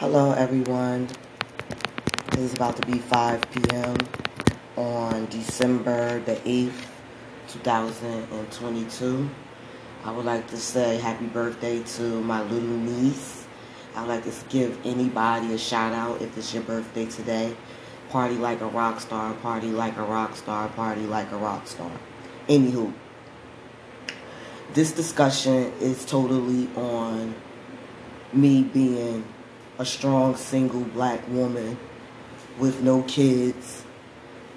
Hello, everyone. It is about to be 5 p.m. on December the 8th, 2022. I would like to say happy birthday to my little niece. I would like to give anybody a shout out if it's your birthday today. Party like a rock star, party like a rock star, party like a rock star. Anywho, this discussion is totally on me being a strong single black woman with no kids.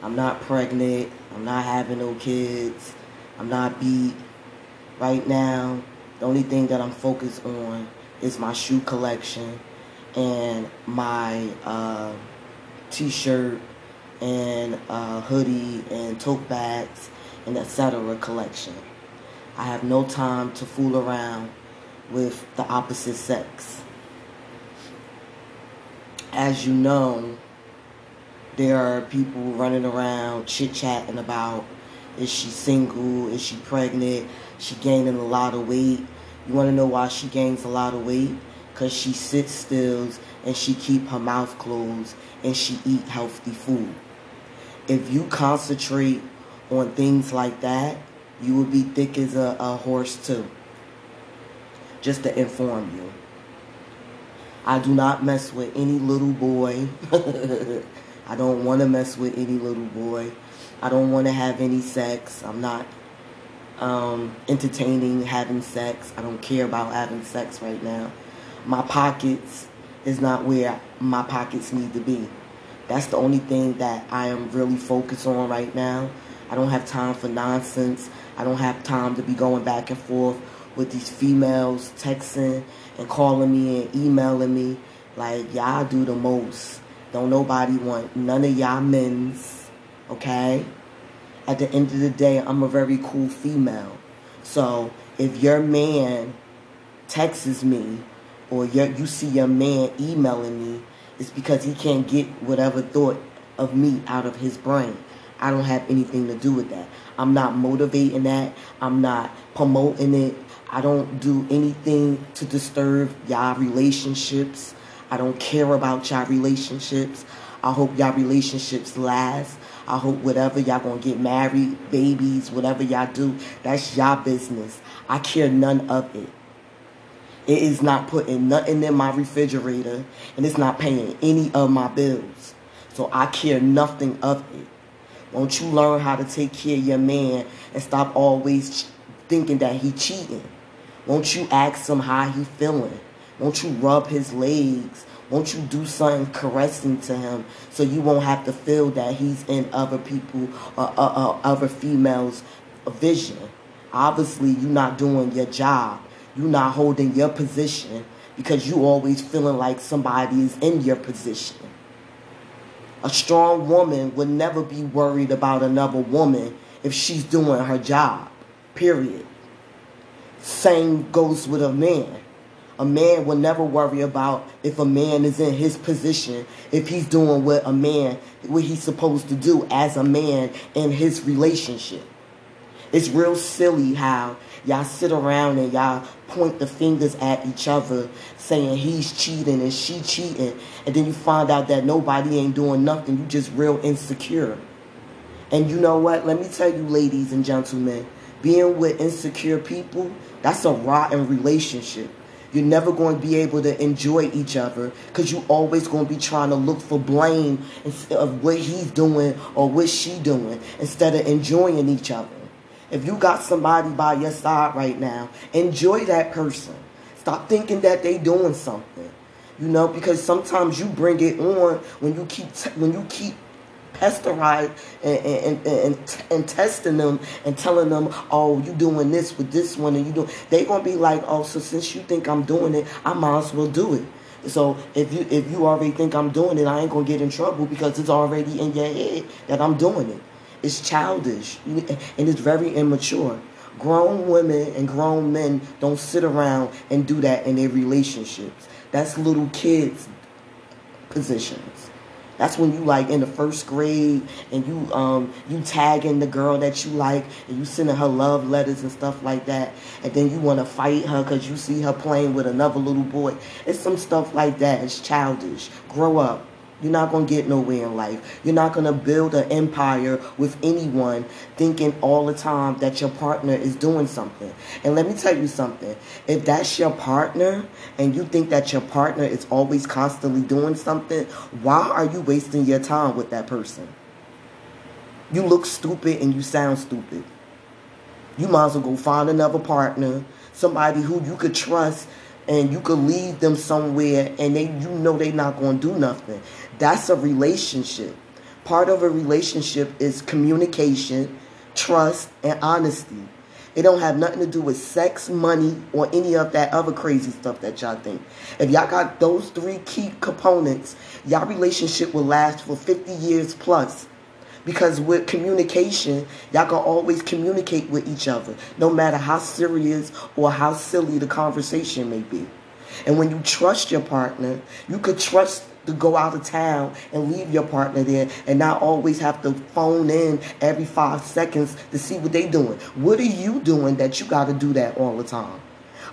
I'm not pregnant. I'm not having no kids. I'm not beat. Right now, the only thing that I'm focused on is my shoe collection and my uh, t-shirt and uh, hoodie and tote bags and etc. collection. I have no time to fool around with the opposite sex as you know, there are people running around chit chatting about is she single, is she pregnant, she gaining a lot of weight. You want to know why she gains a lot of weight? Because she sits still and she keep her mouth closed and she eat healthy food. If you concentrate on things like that, you will be thick as a, a horse too. Just to inform you. I do not mess with any little boy. I don't want to mess with any little boy. I don't want to have any sex. I'm not um, entertaining having sex. I don't care about having sex right now. My pockets is not where my pockets need to be. That's the only thing that I am really focused on right now. I don't have time for nonsense. I don't have time to be going back and forth with these females texting and calling me and emailing me. Like, y'all do the most. Don't nobody want none of y'all men's, okay? At the end of the day, I'm a very cool female. So if your man texts me or your, you see your man emailing me, it's because he can't get whatever thought of me out of his brain. I don't have anything to do with that. I'm not motivating that. I'm not promoting it. I don't do anything to disturb y'all relationships. I don't care about y'all relationships. I hope y'all relationships last. I hope whatever y'all gonna get married, babies, whatever y'all do, that's y'all business. I care none of it. It is not putting nothing in my refrigerator and it's not paying any of my bills. So I care nothing of it. Won't you learn how to take care of your man and stop always thinking that he cheating? Won't you ask him how he feeling? Won't you rub his legs? Won't you do something caressing to him so you won't have to feel that he's in other people or uh, uh, uh, other females' vision? Obviously, you're not doing your job. You're not holding your position because you always feeling like somebody is in your position. A strong woman would never be worried about another woman if she's doing her job. Period. Same goes with a man. A man will never worry about if a man is in his position, if he's doing what a man, what he's supposed to do as a man in his relationship. It's real silly how y'all sit around and y'all point the fingers at each other saying he's cheating and she cheating. And then you find out that nobody ain't doing nothing. You just real insecure. And you know what? Let me tell you, ladies and gentlemen, being with insecure people, that's a rotten relationship. You're never going to be able to enjoy each other because you're always going to be trying to look for blame of what he's doing or what she doing instead of enjoying each other. If you got somebody by your side right now, enjoy that person. Stop thinking that they doing something. You know, because sometimes you bring it on when you keep when you keep pestering and, and, and, and, testing them and telling them, oh, you doing this with this one and you do. They gonna be like, oh, so since you think I'm doing it, I might as well do it. So if you if you already think I'm doing it, I ain't gonna get in trouble because it's already in your head that I'm doing it. It's childish and it's very immature. Grown women and grown men don't sit around and do that in their relationships. That's little kids' positions. That's when you like in the first grade and you um you tagging the girl that you like and you sending her love letters and stuff like that and then you want to fight her because you see her playing with another little boy. It's some stuff like that. It's childish. Grow up. You're not going to get nowhere in life. You're not going to build an empire with anyone thinking all the time that your partner is doing something. And let me tell you something. If that's your partner and you think that your partner is always constantly doing something, why are you wasting your time with that person? You look stupid and you sound stupid. You might as well go find another partner, somebody who you could trust and you could leave them somewhere and they you know they're not going to do nothing. That's a relationship. Part of a relationship is communication, trust, and honesty. It don't have nothing to do with sex, money, or any of that other crazy stuff that y'all think. If y'all got those three key components, y'all relationship will last for 50 years plus. Because with communication, y'all can always communicate with each other, no matter how serious or how silly the conversation may be. And when you trust your partner, you could trust to go out of town and leave your partner there and not always have to phone in every five seconds to see what they doing. What are you doing that you got to do that all the time?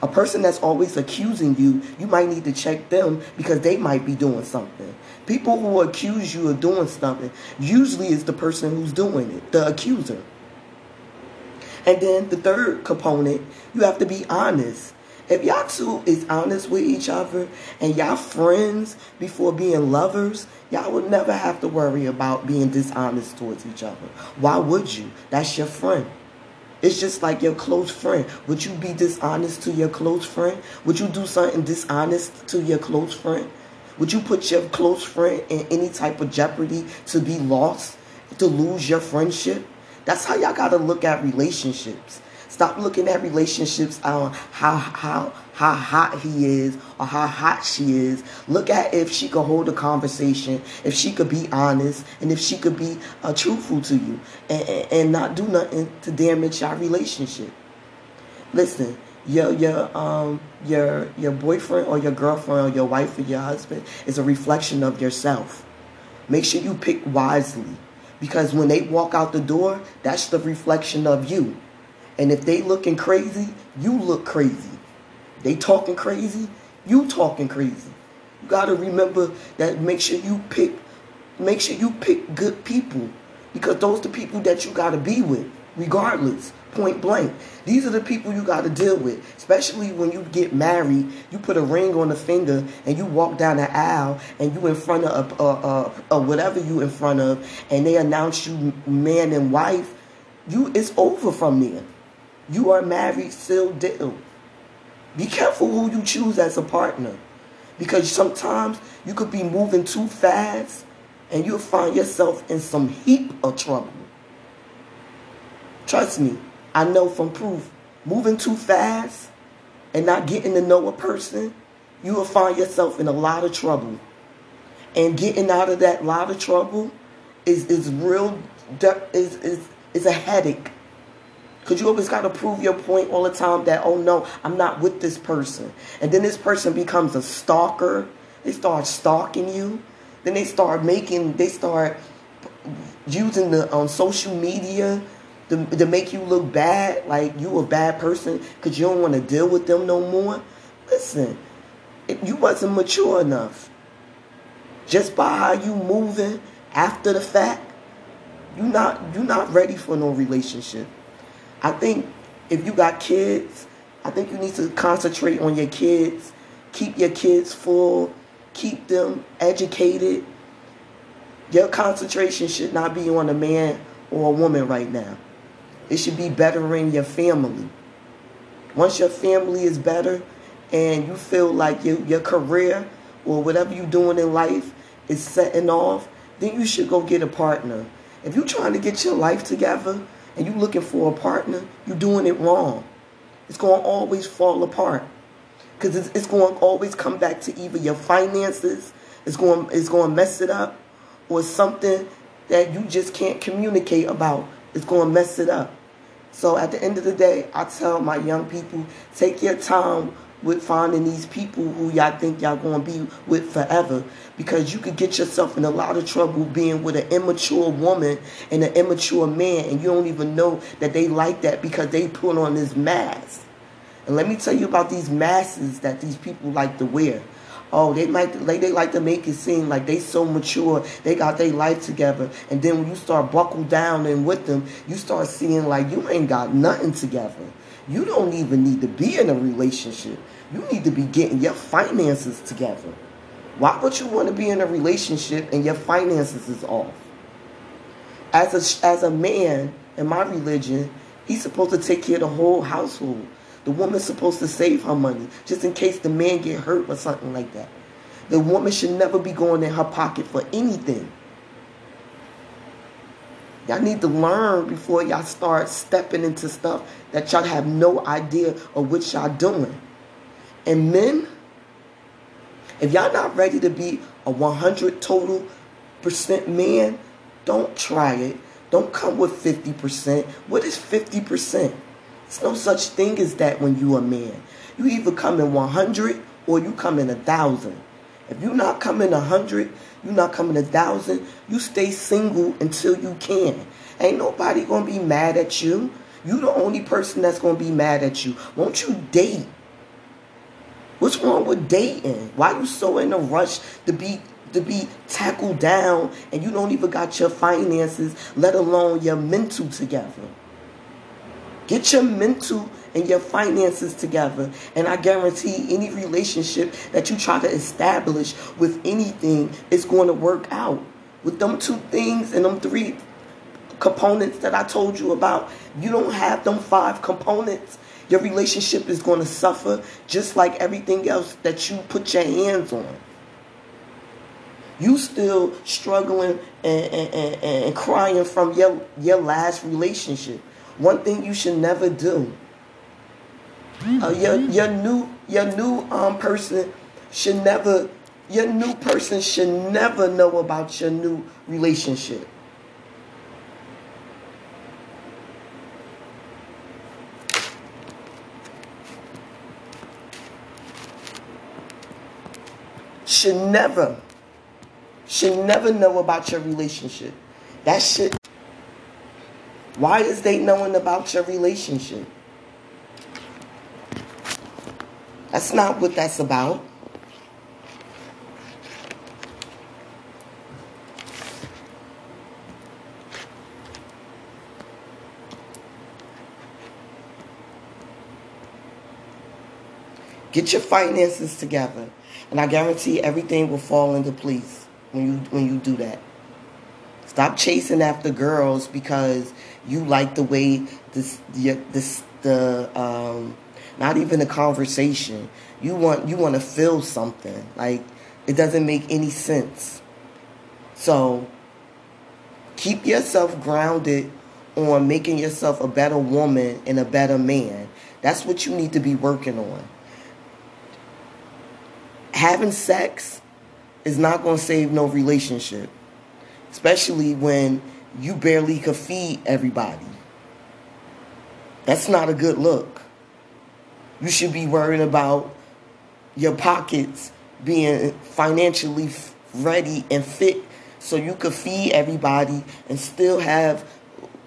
A person that's always accusing you, you might need to check them because they might be doing something. People who accuse you of doing something usually is the person who's doing it, the accuser. And then the third component, you have to be honest. If y'all two is honest with each other and y'all friends before being lovers, y'all would never have to worry about being dishonest towards each other. Why would you? That's your friend. It's just like your close friend. Would you be dishonest to your close friend? Would you do something dishonest to your close friend? Would you put your close friend in any type of jeopardy to be lost, to lose your friendship? That's how y'all gotta look at relationships. Stop looking at relationships on how how how hot he is or how hot she is. Look at if she could hold a conversation, if she could be honest, and if she could be uh, truthful to you, and, and, and not do nothing to damage your relationship. Listen, your your um your your boyfriend or your girlfriend or your wife or your husband is a reflection of yourself. Make sure you pick wisely because when they walk out the door, that's the reflection of you. And if they looking crazy, you look crazy. They talking crazy, you talking crazy. You got to remember that make sure you pick make sure you pick good people because those the people that you got to be with regardless point blank these are the people you got to deal with especially when you get married you put a ring on the finger and you walk down the aisle and you in front of a, a, a, a whatever you in front of and they announce you man and wife you it's over from there you are married, still deal. Be careful who you choose as a partner. Because sometimes you could be moving too fast and you'll find yourself in some heap of trouble. Trust me, I know from proof. Moving too fast and not getting to know a person, you will find yourself in a lot of trouble. And getting out of that lot of trouble is, is real is, is, is a headache because you always got to prove your point all the time that, oh no, I'm not with this person. And then this person becomes a stalker. They start stalking you. Then they start making, they start using the on um, social media to, to make you look bad, like you a bad person because you don't want to deal with them no more. Listen, you wasn't mature enough. Just by how you moving after the fact, you not you not ready for no relationship. I think if you got kids, I think you need to concentrate on your kids. Keep your kids full. Keep them educated. Your concentration should not be on a man or a woman right now. It should be bettering your family. Once your family is better and you feel like your, your career or whatever you're doing in life is setting off, then you should go get a partner. If you're trying to get your life together, and you're looking for a partner, you're doing it wrong. It's going to always fall apart because it's, it's, going to always come back to either your finances, it's going, it's going to mess it up, or something that you just can't communicate about. It's going to mess it up. So at the end of the day, I tell my young people, take your time with finding these people who y'all think y'all gonna be with forever because you could get yourself in a lot of trouble being with an immature woman and an immature man and you don't even know that they like that because they put on this mask. And let me tell you about these masks that these people like to wear. Oh, they like to, they like to make it seem like they so mature, they got their life together, and then when you start buckle down and with them, you start seeing like you ain't got nothing together. You don't even need to be in a relationship. You need to be getting your finances together. Why would you want to be in a relationship and your finances is off? As a, as a man in my religion, he's supposed to take care of the whole household. The woman's supposed to save her money just in case the man get hurt or something like that. The woman should never be going in her pocket for anything. Y'all need to learn before y'all start stepping into stuff that y'all have no idea of what y'all doing. And men, if y'all not ready to be a 100 total percent man, don't try it. Don't come with 50%. What is 50%? There's no such thing as that when you a man. You either come in 100 or you come in a 1,000. If you're not coming 100, you're not coming a 1,000, you stay single until you can. Ain't nobody to be mad at you. You the only person that's to be mad at you. Won't you date? What's wrong with dating? Why you so in a rush to be to be tackled down and you don't even got your finances, let alone your mental together? Get your mental and your finances together. And I guarantee any relationship that you try to establish with anything is going to work out. With them two things and them three components that I told you about, you don't have them five components your relationship is going to suffer just like everything else that you put your hands on. You still struggling and, and, and, and crying from your, your last relationship. One thing you should never do. Uh, your your new your new um person should never your new person should never know about your new relationship. should never, should never know about your relationship. That shit. Why is they knowing about your relationship? That's not what that's about. Get your finances together. And I guarantee everything will fall into place when you when you do that. Stop chasing after girls because you like the way this this the um not even the conversation. You want you want to feel something. Like it doesn't make any sense. So keep yourself grounded on making yourself a better woman and a better man. That's what you need to be working on having sex is not going to save no relationship, especially when you barely could feed everybody. That's not a good look. You should be worrying about your pockets being financially ready and fit so you could feed everybody and still have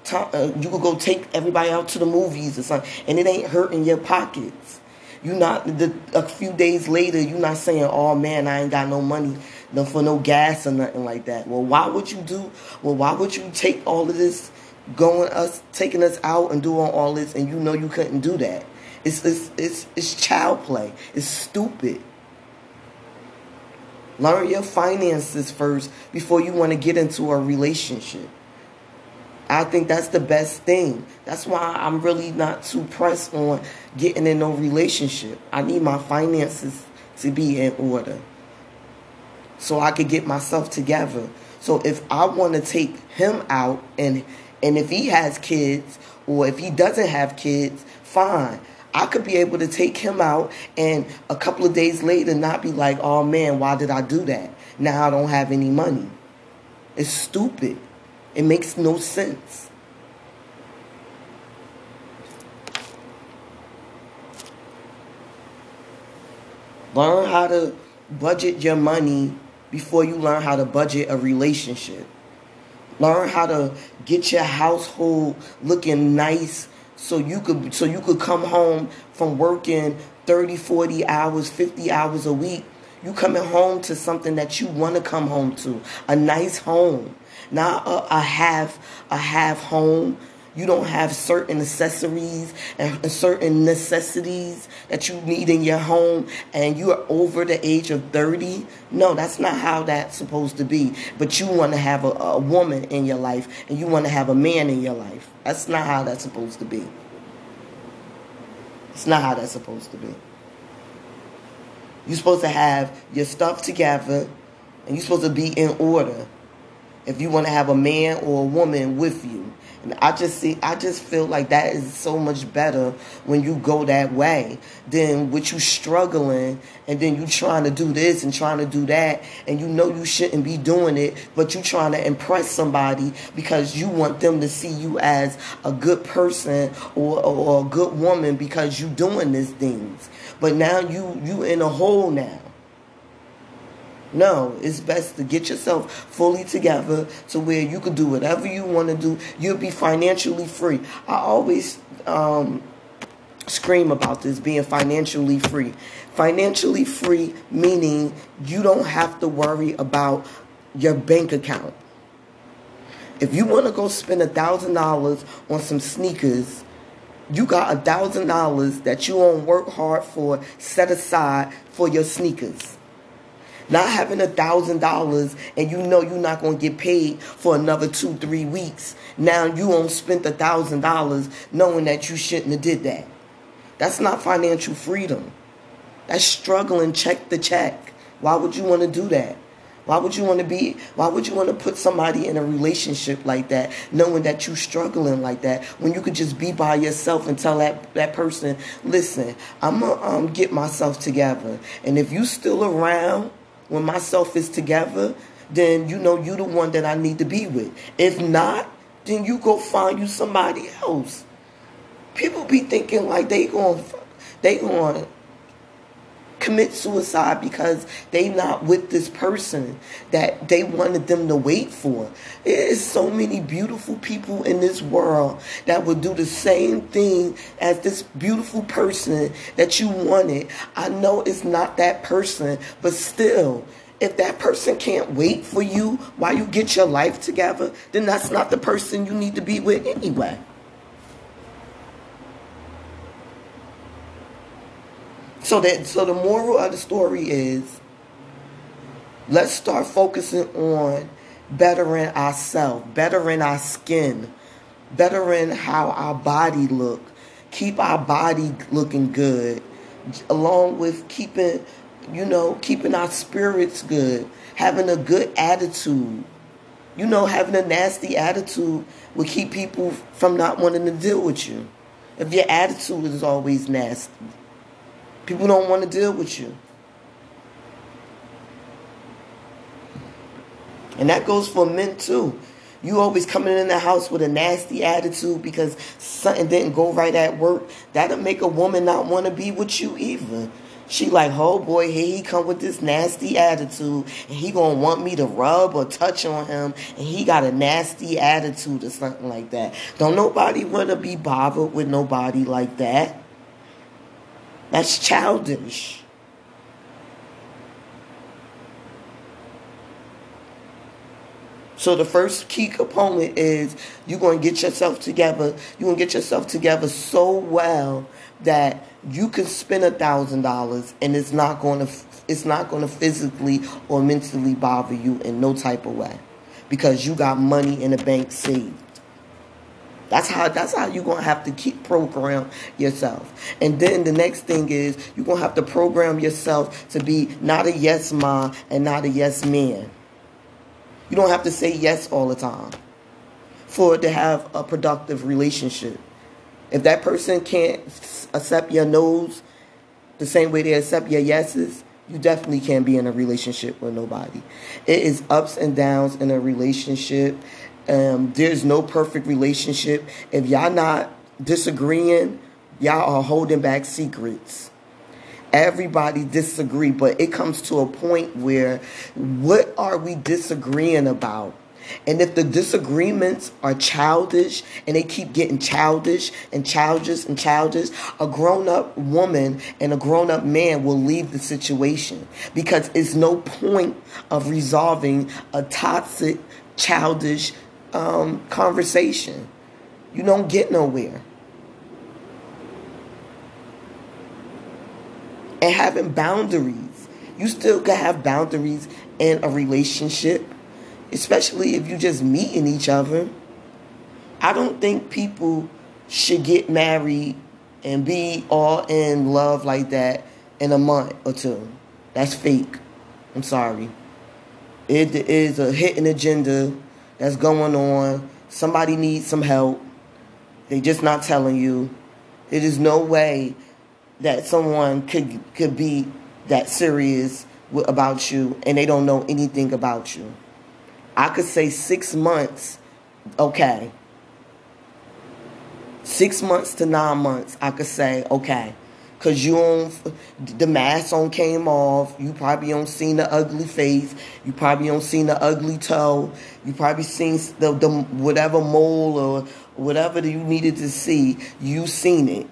time, uh, you could go take everybody out to the movies or something and it ain't hurting your pockets you not the, a few days later, you not saying, "Oh man, I ain't got no money no, for no gas or nothing like that." Well, why would you do? Well, why would you take all of this, going us, taking us out and doing all this, and you know you couldn't do that? It's it's it's, it's child play. It's stupid. Learn your finances first before you want to get into a relationship. I think that's the best thing. That's why I'm really not too pressed on getting in no relationship. I need my finances to be in order so I could get myself together. So if I want to take him out and and if he has kids or if he doesn't have kids, fine. I could be able to take him out and a couple of days later not be like, "Oh man, why did I do that? Now I don't have any money." It's stupid. It makes no sense. Learn how to budget your money before you learn how to budget a relationship. Learn how to get your household looking nice so you could so you could come home from working 30, 40 hours, 50 hours a week. You coming home to something that you want to come home to, a nice home, not a, a half a half home you don't have certain accessories and certain necessities that you need in your home and you are over the age of 30 no that's not how that's supposed to be. But you want to have a, a woman in your life and you want to have a man in your life. That's not how that's supposed to be. It's not how that's supposed to be. You're supposed to have your stuff together and you're supposed to be in order. If you want to have a man or a woman with you and I just see, I just feel like that is so much better when you go that way than with you struggling and then you trying to do this and trying to do that and you know you shouldn't be doing it, but you trying to impress somebody because you want them to see you as a good person or, or a good woman because you doing these things. But now you you in a hole now. No, it's best to get yourself fully together to where you can do whatever you want to do. You'll be financially free. I always um, scream about this being financially free. Financially free meaning you don't have to worry about your bank account. If you want to go spend a thousand dollars on some sneakers, you got a thousand dollars that you won't work hard for set aside for your sneakers. Not having a thousand dollars and you know you're not gonna get paid for another two, three weeks. Now you won't spend a thousand dollars knowing that you shouldn't have did that. That's not financial freedom. That's struggling check the check. Why would you want to do that? Why would you want to be why would you want to put somebody in a relationship like that knowing that you're struggling like that when you could just be by yourself and tell that that person, "Listen, I'm to um, get myself together. And if you still around when myself is together, then you know you the one that I need to be with. If not, then you go find you somebody else. People be thinking like they going they going commit suicide because they not with this person that they wanted them to wait for. There is so many beautiful people in this world that would do the same thing as this beautiful person that you wanted. I know it's not that person, but still, if that person can't wait for you while you get your life together, then that's not the person you need to be with anyway. So that so the moral of the story is let's start focusing on bettering ourselves, bettering our skin, bettering how our body look, keep our body looking good, along with keeping, you know, keeping our spirits good, having a good attitude. You know, having a nasty attitude will keep people from not wanting to deal with you. If your attitude is always nasty. People don't want to deal with you. And that goes for men too. You always coming in the house with a nasty attitude because something didn't go right at work. That'll make a woman not want to be with you either. She like, oh boy, here he come with this nasty attitude, and he gonna want me to rub or touch on him, and he got a nasty attitude or something like that. Don't nobody wanna be bothered with nobody like that. That's childish. So the first key component is you're going to get yourself together. You're going to get yourself together so well that you can spend a thousand dollars and it's not going to it's not going to physically or mentally bother you in no type of way because you got money in the bank saved. That's how that's how you're gonna have to keep program yourself. And then the next thing is you're gonna have to program yourself to be not a yes ma and not a yes man. You don't have to say yes all the time for to have a productive relationship. If that person can't accept your no's the same way they accept your yeses, you definitely can't be in a relationship with nobody. It is ups and downs in a relationship. Um, there's no perfect relationship. If y'all not disagreeing, y'all are holding back secrets. Everybody disagree, but it comes to a point where what are we disagreeing about? And if the disagreements are childish and they keep getting childish and childish and childish, a grown up woman and a grown up man will leave the situation because it's no point of resolving a toxic, childish um, conversation. You don't get nowhere. And having boundaries. You still can have boundaries in a relationship especially if you just meeting each other. I don't think people should get married and be all in love like that in a month or two. That's fake. I'm sorry. It is a hidden agenda that's going on. Somebody needs some help. They just not telling you. It is no way that someone could could be that serious about you and they don't know anything about you. I could say six months, okay. Six months to nine months, I could say, okay. Cause you on the mask on came off. You probably don't seen the ugly face. You probably don't seen the ugly toe. You probably seen the, the whatever mole or whatever you needed to see. You seen it,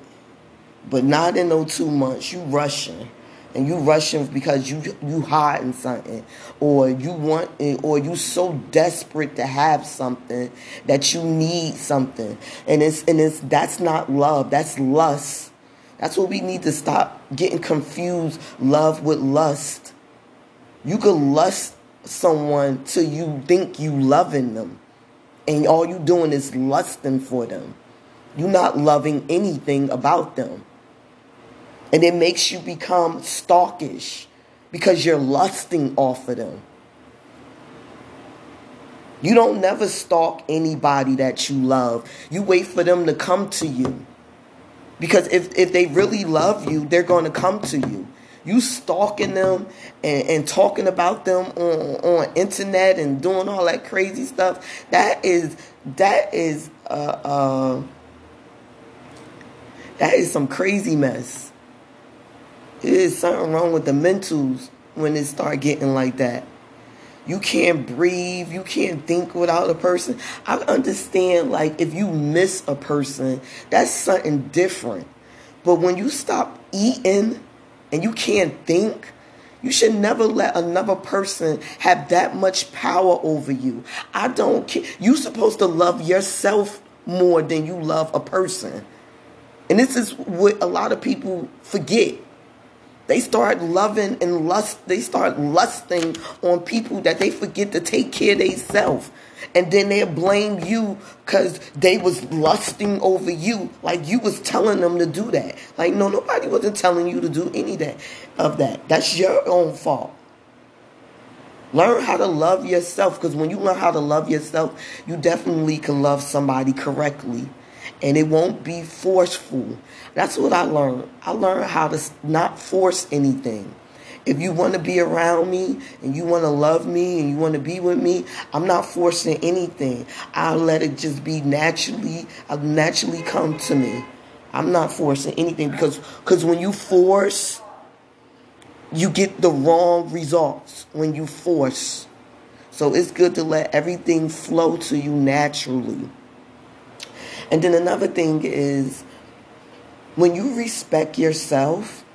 but not in those two months. You rushing and you rushing because you you hiding something or you want it, or you so desperate to have something that you need something and it's and it's that's not love that's lust that's what we need to stop getting confused love with lust you could lust someone till you think you loving them and all you doing is lusting for them you're not loving anything about them and it makes you become stalkish because you're lusting off of them. You don't never stalk anybody that you love. You wait for them to come to you. Because if, if they really love you, they're going to come to you. You stalking them and, and talking about them on, on internet and doing all that crazy stuff, that is that is uh, uh, that is some crazy mess. It is something wrong with the mentals when it start getting like that. You can't breathe. You can't think without a person. I understand, like, if you miss a person, that's something different. But when you stop eating and you can't think, you should never let another person have that much power over you. I don't care. You're supposed to love yourself more than you love a person. And this is what a lot of people forget. They start loving and lust. They start lusting on people that they forget to take care of themselves. And then they blame you because they was lusting over you. Like you was telling them to do that. Like, no, nobody wasn't telling you to do any that of that. That's your own fault. Learn how to love yourself because when you learn how to love yourself, you definitely can love somebody correctly and it won't be forceful. That's what I learned. I learned how to not force anything. If you want to be around me and you want to love me and you want to be with me, I'm not forcing anything. I'll let it just be naturally, I'll naturally come to me. I'm not forcing anything because because when you force, you get the wrong results when you force. So it's good to let everything flow to you naturally. And then another thing is when you respect yourself,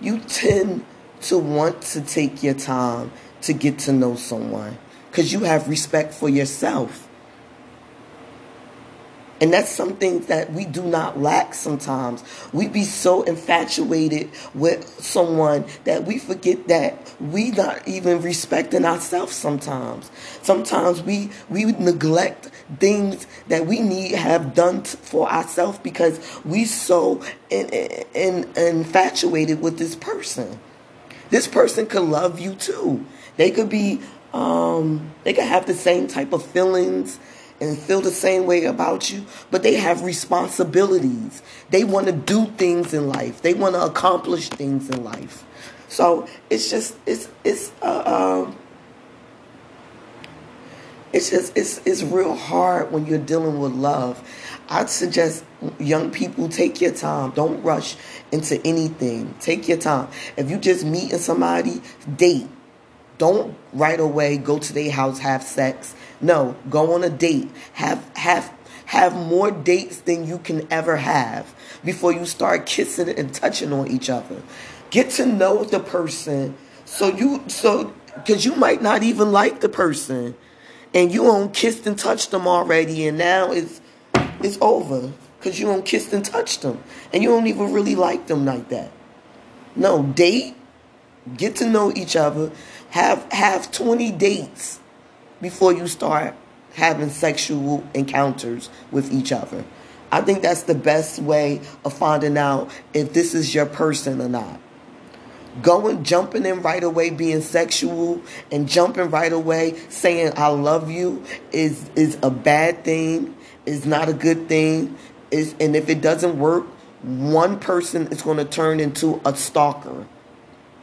you tend to want to take your time to get to know someone because you have respect for yourself. And that's something that we do not lack sometimes. We be so infatuated with someone that we forget that we not even respecting ourselves sometimes. Sometimes we we neglect things that we need have done for ourselves because we so in, in, infatuated with this person. This person could love you too. They could be um, they could have the same type of feelings and feel the same way about you, but they have responsibilities. They want to do things in life. They want to accomplish things in life. So it's just it's it's uh, uh, it's just it's it's real hard when you're dealing with love. I'd suggest young people take your time. Don't rush into anything. Take your time. If you just meeting somebody, date. Don't right away go to their house have sex. No, go on a date. Have have have more dates than you can ever have before you start kissing and touching on each other. Get to know the person so you so because you might not even like the person and you don't kissed and touched them already and now it's it's over because you don't kissed and touched them and you don't even really like them like that. No, date, get to know each other, have have 20 dates before you start having sexual encounters with each other. I think that's the best way of finding out if this is your person or not. Going jumping in right away being sexual and jumping right away saying i love you is is a bad thing. Is not a good thing. Is and if it doesn't work one person is going to turn into a stalker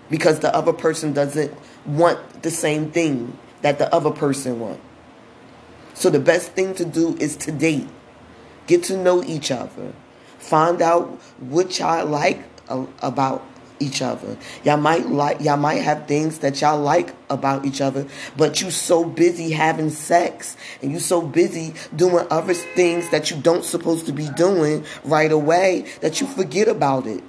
because the other person doesn't want the same thing that the other person want. so the best thing to do is to date get to know each other find out what y'all like about each other. Y'all might like y'all might have things that y'all like about each other, but you so busy having sex and you so busy doing other things that you don't supposed to be doing right away that you forget about it.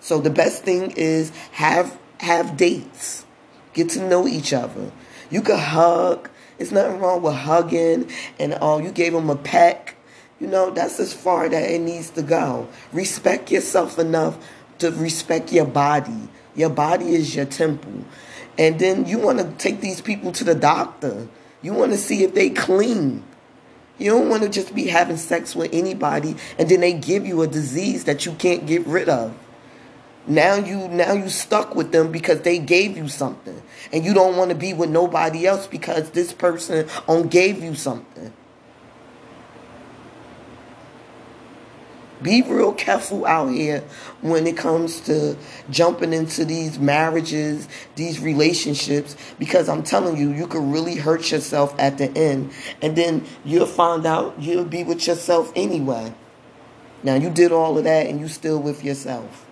So the best thing is have have dates. Get to know each other. You could hug. It's nothing wrong with hugging and oh you gave them a peck. You know, that's as far that it needs to go. Respect yourself enough to respect your body. Your body is your temple. And then you want to take these people to the doctor. You want to see if they clean. You don't want to just be having sex with anybody and then they give you a disease that you can't get rid of. Now you now you stuck with them because they gave you something. And you don't want to be with nobody else because this person on gave you something. Be real careful out here when it comes to jumping into these marriages, these relationships, because I'm telling you, you could really hurt yourself at the end. And then you'll find out you'll be with yourself anyway. Now, you did all of that and you still with yourself.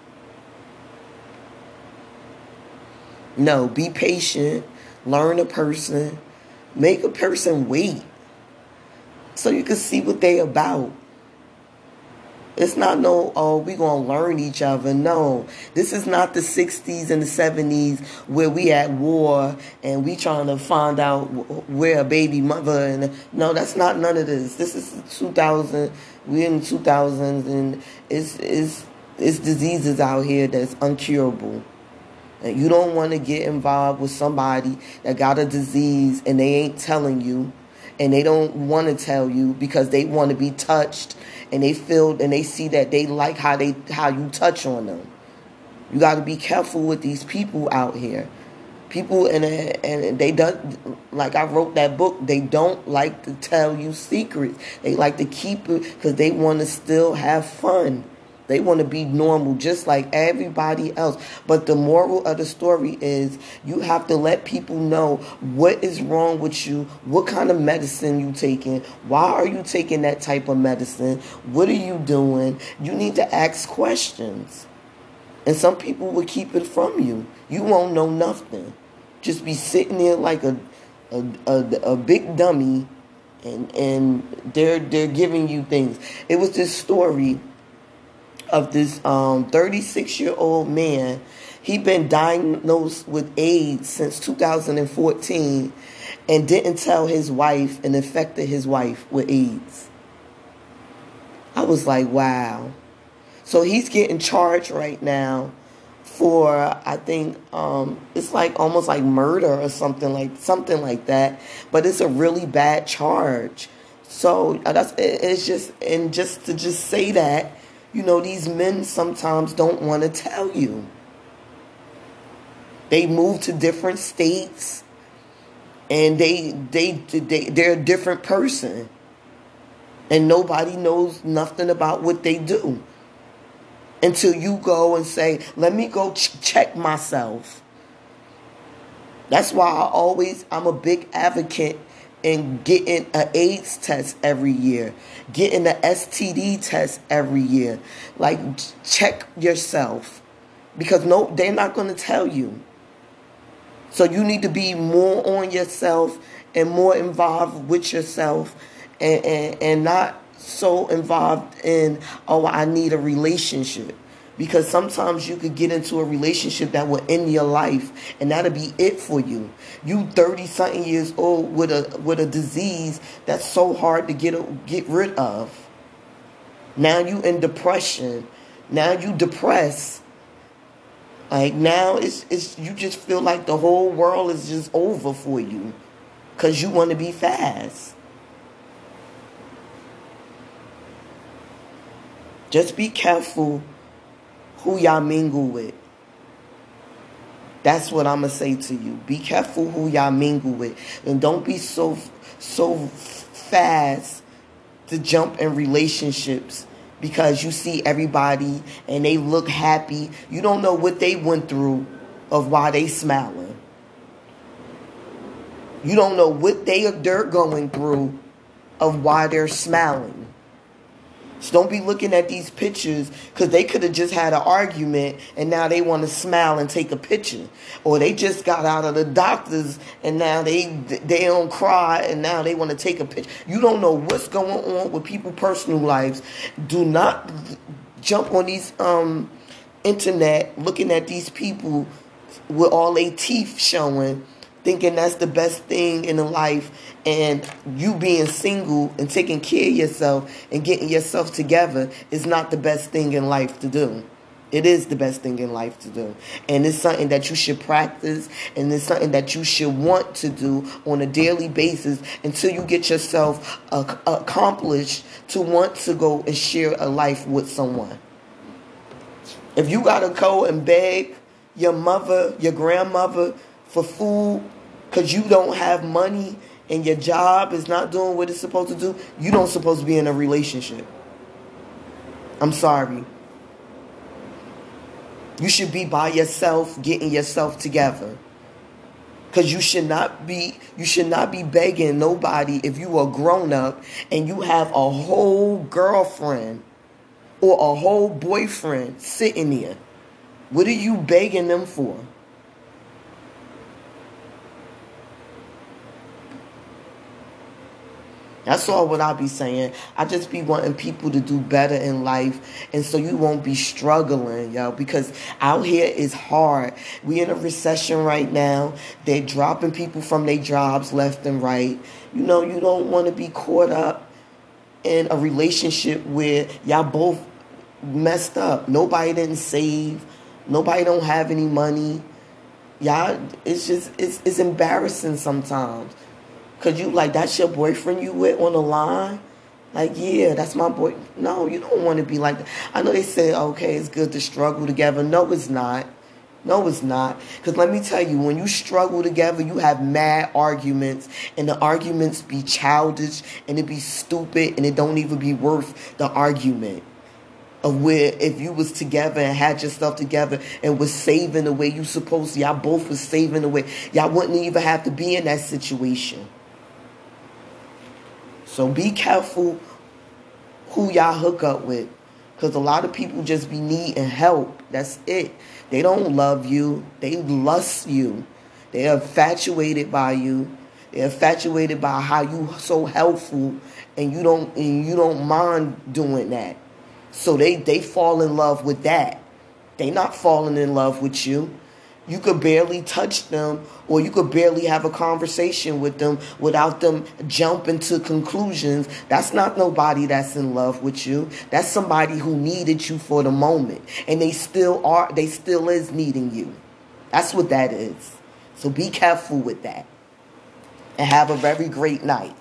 No, be patient, learn a person, make a person wait so you can see what they about. It's not no, oh, we going to learn each other. No. This is not the 60s and the 70s where we at war and we trying to find out where a baby mother and no, that's not none of this. This is 2000. We're in 2000s and it's, it's, it's diseases out here that's uncurable. And you don't want to get involved with somebody that got a disease and they ain't telling you and they don't want to tell you because they want to be touched and they feel and they see that they like how they how you touch on them. You got to be careful with these people out here. People and and they don't like I wrote that book. They don't like to tell you secrets. They like to keep it because they want to still have fun. They want to be normal just like everybody else. But the moral of the story is you have to let people know what is wrong with you, what kind of medicine you taking, why are you taking that type of medicine, what are you doing? You need to ask questions. And some people will keep it from you. You won't know nothing. Just be sitting there like a a, a, a big dummy and and they're they're giving you things. It was this story of this um, 36 year old man. He'd been diagnosed with AIDS since 2014 and didn't tell his wife and infected his wife with AIDS. I was like, wow. So he's getting charged right now for I think um, it's like almost like murder or something like something like that. But it's a really bad charge. So uh, that's it's just and just to just say that you know, these men sometimes don't want to tell you. They move to different states and they they they they're a different person. And nobody knows nothing about what they do. Until you go and say, "Let me go ch- check myself." That's why I always I'm a big advocate and getting an AIDS test every year, getting an STD test every year. Like check yourself because no they're not going to tell you. So you need to be more on yourself and more involved with yourself and, and, and not so involved in oh I need a relationship because sometimes you could get into a relationship that will end your life and that'll be it for you. You 30 something years old with a with a disease that's so hard to get get rid of. Now you in depression. Now you depressed. Like now it's it's you just feel like the whole world is just over for you. Cuz you want to be fast. Just be careful who y'all mingle with. That's what I'm gonna say to you. Be careful who y'all mingle with, and don't be so so fast to jump in relationships because you see everybody and they look happy. You don't know what they went through of why they smiling. You don't know what they they're going through of why they're smiling. So don't be looking at these pictures because they could have just had an argument and now they want to smile and take a picture, or they just got out of the doctors and now they they don't cry and now they want to take a picture. You don't know what's going on with people's personal lives. Do not jump on these um internet looking at these people with all their teeth showing thinking that's the best thing in life and you being single and taking care of yourself and getting yourself together is not the best thing in life to do. It is the best thing in life to do. And it's something that you should practice and it's something that you should want to do on a daily basis until you get yourself accomplished to want to go and share a life with someone. If you got to go and beg your mother, your grandmother for food because you don't have money and your job is not doing what it's supposed to do, you don't supposed to be in a relationship. I'm sorry. You should be by yourself, getting yourself together. Cause you should not be you should not be begging nobody if you are grown up and you have a whole girlfriend or a whole boyfriend sitting there. What are you begging them for? That's all what I be saying. I just be wanting people to do better in life and so you won't be struggling, yo, because out here is hard. We in a recession right now. They're dropping people from their jobs left and right. You know, you don't want to be caught up in a relationship where y'all both messed up. Nobody didn't save. Nobody don't have any money. Y'all, it's just, it's, it's embarrassing sometimes. Cause you like that's your boyfriend you with on the line. Like, yeah, that's my boy. No, you don't want to be like that. I know they say, okay, it's good to struggle together. No, it's not. No, it's not. Because let me tell you, when you struggle together, you have mad arguments, and the arguments be childish, and it be stupid, and it don't even be worth the argument. Of where if you was together and had your stuff together and was saving the way you supposed to, y'all both was saving the way, y'all wouldn't even have to be in that situation. So be careful who y'all hook up with. Because a lot of people just be needing help. That's it. They don't love you. They lust you. They're infatuated by you. They're infatuated by how you so helpful and you don't and you don't mind doing that. So they, they fall in love with that. They not falling in love with you you could barely touch them or you could barely have a conversation with them without them jumping to conclusions. That's not nobody that's in love with you. That's somebody who needed you for the moment and they still are they still is needing you. That's what that is. So be careful with that and have a very great night